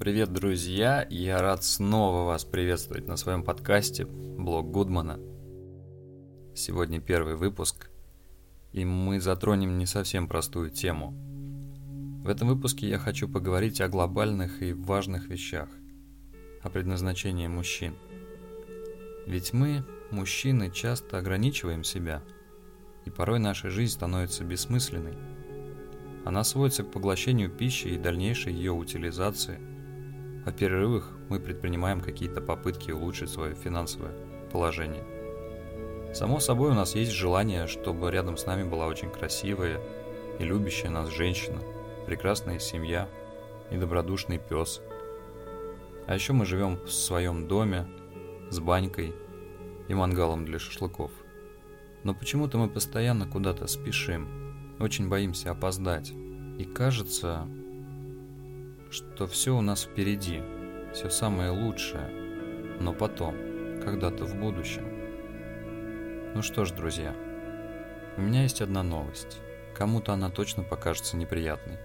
Привет, друзья! Я рад снова вас приветствовать на своем подкасте «Блог Гудмана». Сегодня первый выпуск, и мы затронем не совсем простую тему. В этом выпуске я хочу поговорить о глобальных и важных вещах, о предназначении мужчин. Ведь мы, мужчины, часто ограничиваем себя, и порой наша жизнь становится бессмысленной. Она сводится к поглощению пищи и дальнейшей ее утилизации – в перерывах мы предпринимаем какие-то попытки улучшить свое финансовое положение. Само собой, у нас есть желание, чтобы рядом с нами была очень красивая и любящая нас женщина, прекрасная семья и добродушный пес. А еще мы живем в своем доме с банькой и мангалом для шашлыков. Но почему-то мы постоянно куда-то спешим, очень боимся опоздать. И кажется, что все у нас впереди, все самое лучшее, но потом, когда-то в будущем. Ну что ж, друзья, у меня есть одна новость. Кому-то она точно покажется неприятной.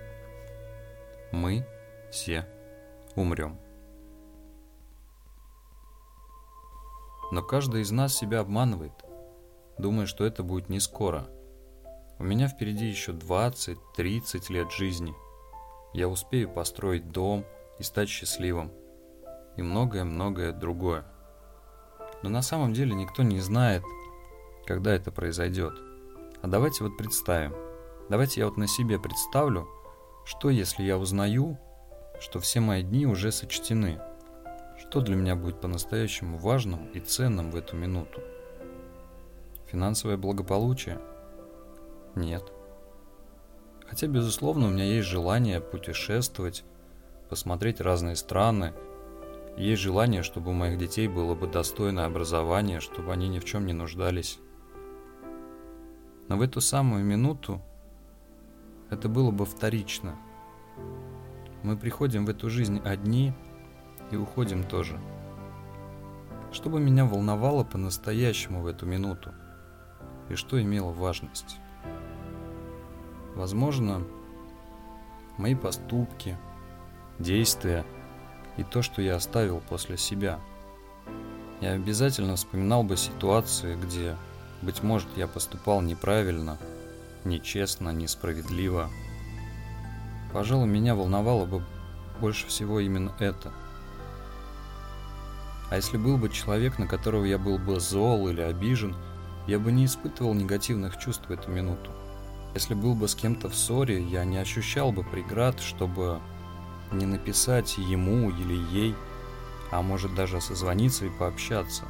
Мы все умрем. Но каждый из нас себя обманывает, думая, что это будет не скоро. У меня впереди еще 20-30 лет жизни – я успею построить дом и стать счастливым. И многое-многое другое. Но на самом деле никто не знает, когда это произойдет. А давайте вот представим. Давайте я вот на себе представлю, что если я узнаю, что все мои дни уже сочтены. Что для меня будет по-настоящему важным и ценным в эту минуту? Финансовое благополучие? Нет. Хотя, безусловно, у меня есть желание путешествовать, посмотреть разные страны. Есть желание, чтобы у моих детей было бы достойное образование, чтобы они ни в чем не нуждались. Но в эту самую минуту это было бы вторично. Мы приходим в эту жизнь одни и уходим тоже. Что бы меня волновало по-настоящему в эту минуту? И что имело важность? Возможно, мои поступки, действия и то, что я оставил после себя. Я обязательно вспоминал бы ситуации, где, быть может, я поступал неправильно, нечестно, несправедливо. Пожалуй, меня волновало бы больше всего именно это. А если был бы человек, на которого я был бы зол или обижен, я бы не испытывал негативных чувств в эту минуту. Если был бы с кем-то в ссоре, я не ощущал бы преград, чтобы не написать ему или ей, а может даже созвониться и пообщаться.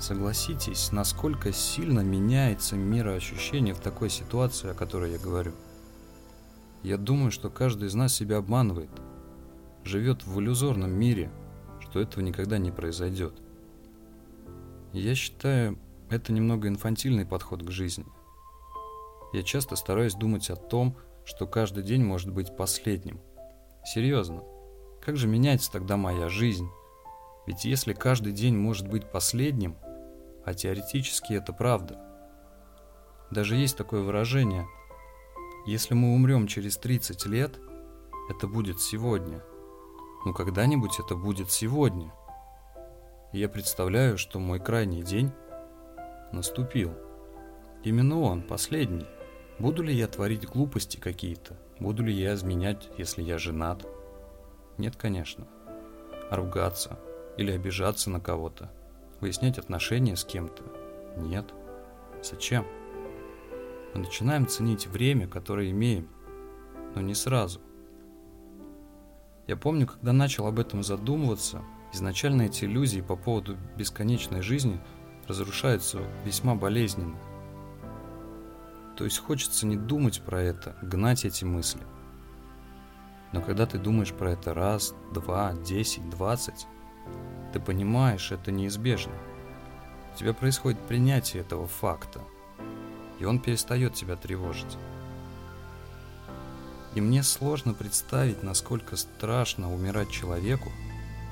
Согласитесь, насколько сильно меняется мироощущение в такой ситуации, о которой я говорю. Я думаю, что каждый из нас себя обманывает, живет в иллюзорном мире, что этого никогда не произойдет. Я считаю, это немного инфантильный подход к жизни. Я часто стараюсь думать о том, что каждый день может быть последним. Серьезно, как же меняется тогда моя жизнь? Ведь если каждый день может быть последним, а теоретически это правда. Даже есть такое выражение. Если мы умрем через 30 лет, это будет сегодня. Ну когда-нибудь это будет сегодня. И я представляю, что мой крайний день наступил. Именно он, последний. Буду ли я творить глупости какие-то? Буду ли я изменять, если я женат? Нет, конечно. А ругаться или обижаться на кого-то? Выяснять отношения с кем-то? Нет. Зачем? Мы начинаем ценить время, которое имеем, но не сразу. Я помню, когда начал об этом задумываться, изначально эти иллюзии по поводу бесконечной жизни разрушаются весьма болезненно. То есть хочется не думать про это, гнать эти мысли. Но когда ты думаешь про это раз, два, десять, двадцать, ты понимаешь, это неизбежно. У тебя происходит принятие этого факта, и он перестает тебя тревожить. И мне сложно представить, насколько страшно умирать человеку,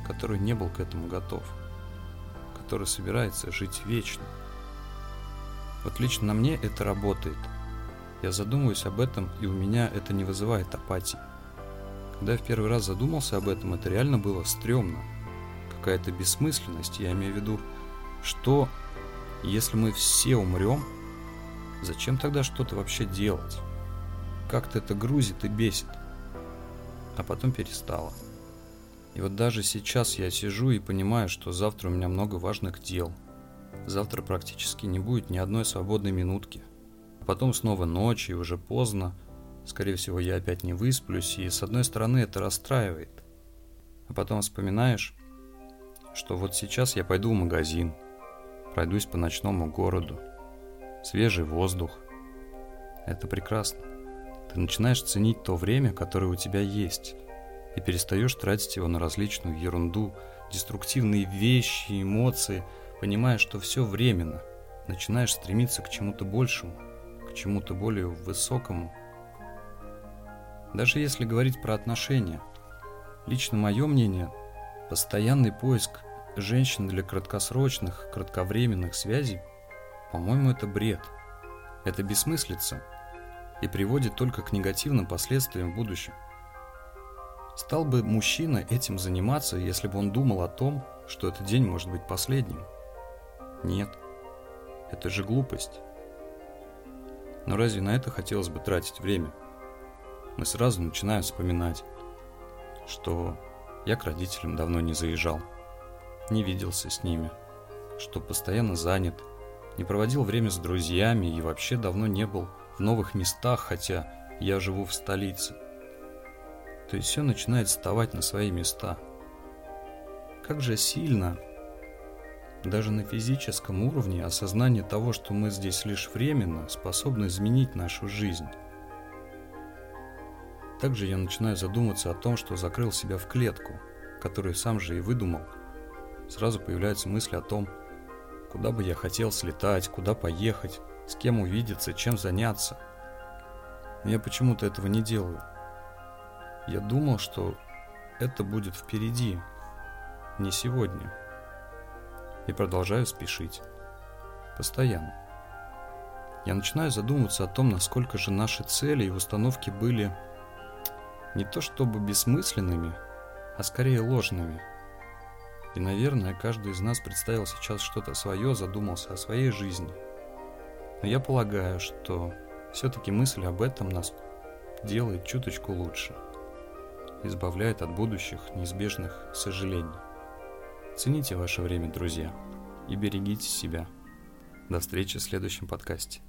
который не был к этому готов, который собирается жить вечно. Вот лично на мне это работает – я задумываюсь об этом, и у меня это не вызывает апатии. Когда я в первый раз задумался об этом, это реально было стрёмно. Какая-то бессмысленность. Я имею в виду, что если мы все умрем, зачем тогда что-то вообще делать? Как-то это грузит и бесит. А потом перестало. И вот даже сейчас я сижу и понимаю, что завтра у меня много важных дел. Завтра практически не будет ни одной свободной минутки. Потом снова ночь и уже поздно – Скорее всего, я опять не высплюсь, и с одной стороны это расстраивает. А потом вспоминаешь, что вот сейчас я пойду в магазин, пройдусь по ночному городу, свежий воздух. Это прекрасно. Ты начинаешь ценить то время, которое у тебя есть, и перестаешь тратить его на различную ерунду, деструктивные вещи, эмоции, понимая, что все временно. Начинаешь стремиться к чему-то большему, чему-то более высокому – даже если говорить про отношения. Лично мое мнение, постоянный поиск женщин для краткосрочных, кратковременных связей, по-моему, это бред. Это бессмыслица и приводит только к негативным последствиям в будущем. Стал бы мужчина этим заниматься, если бы он думал о том, что этот день может быть последним? Нет. Это же глупость. Но разве на это хотелось бы тратить время? мы сразу начинаем вспоминать, что я к родителям давно не заезжал, не виделся с ними, что постоянно занят, не проводил время с друзьями и вообще давно не был в новых местах, хотя я живу в столице. То есть все начинает вставать на свои места. Как же сильно, даже на физическом уровне, осознание того, что мы здесь лишь временно, способно изменить нашу жизнь. Также я начинаю задумываться о том, что закрыл себя в клетку, которую сам же и выдумал. Сразу появляются мысли о том, куда бы я хотел слетать, куда поехать, с кем увидеться, чем заняться. Но я почему-то этого не делаю. Я думал, что это будет впереди, не сегодня. И продолжаю спешить. Постоянно. Я начинаю задумываться о том, насколько же наши цели и установки были не то чтобы бессмысленными, а скорее ложными. И, наверное, каждый из нас представил сейчас что-то свое, задумался о своей жизни. Но я полагаю, что все-таки мысль об этом нас делает чуточку лучше, избавляет от будущих неизбежных сожалений. Цените ваше время, друзья, и берегите себя. До встречи в следующем подкасте.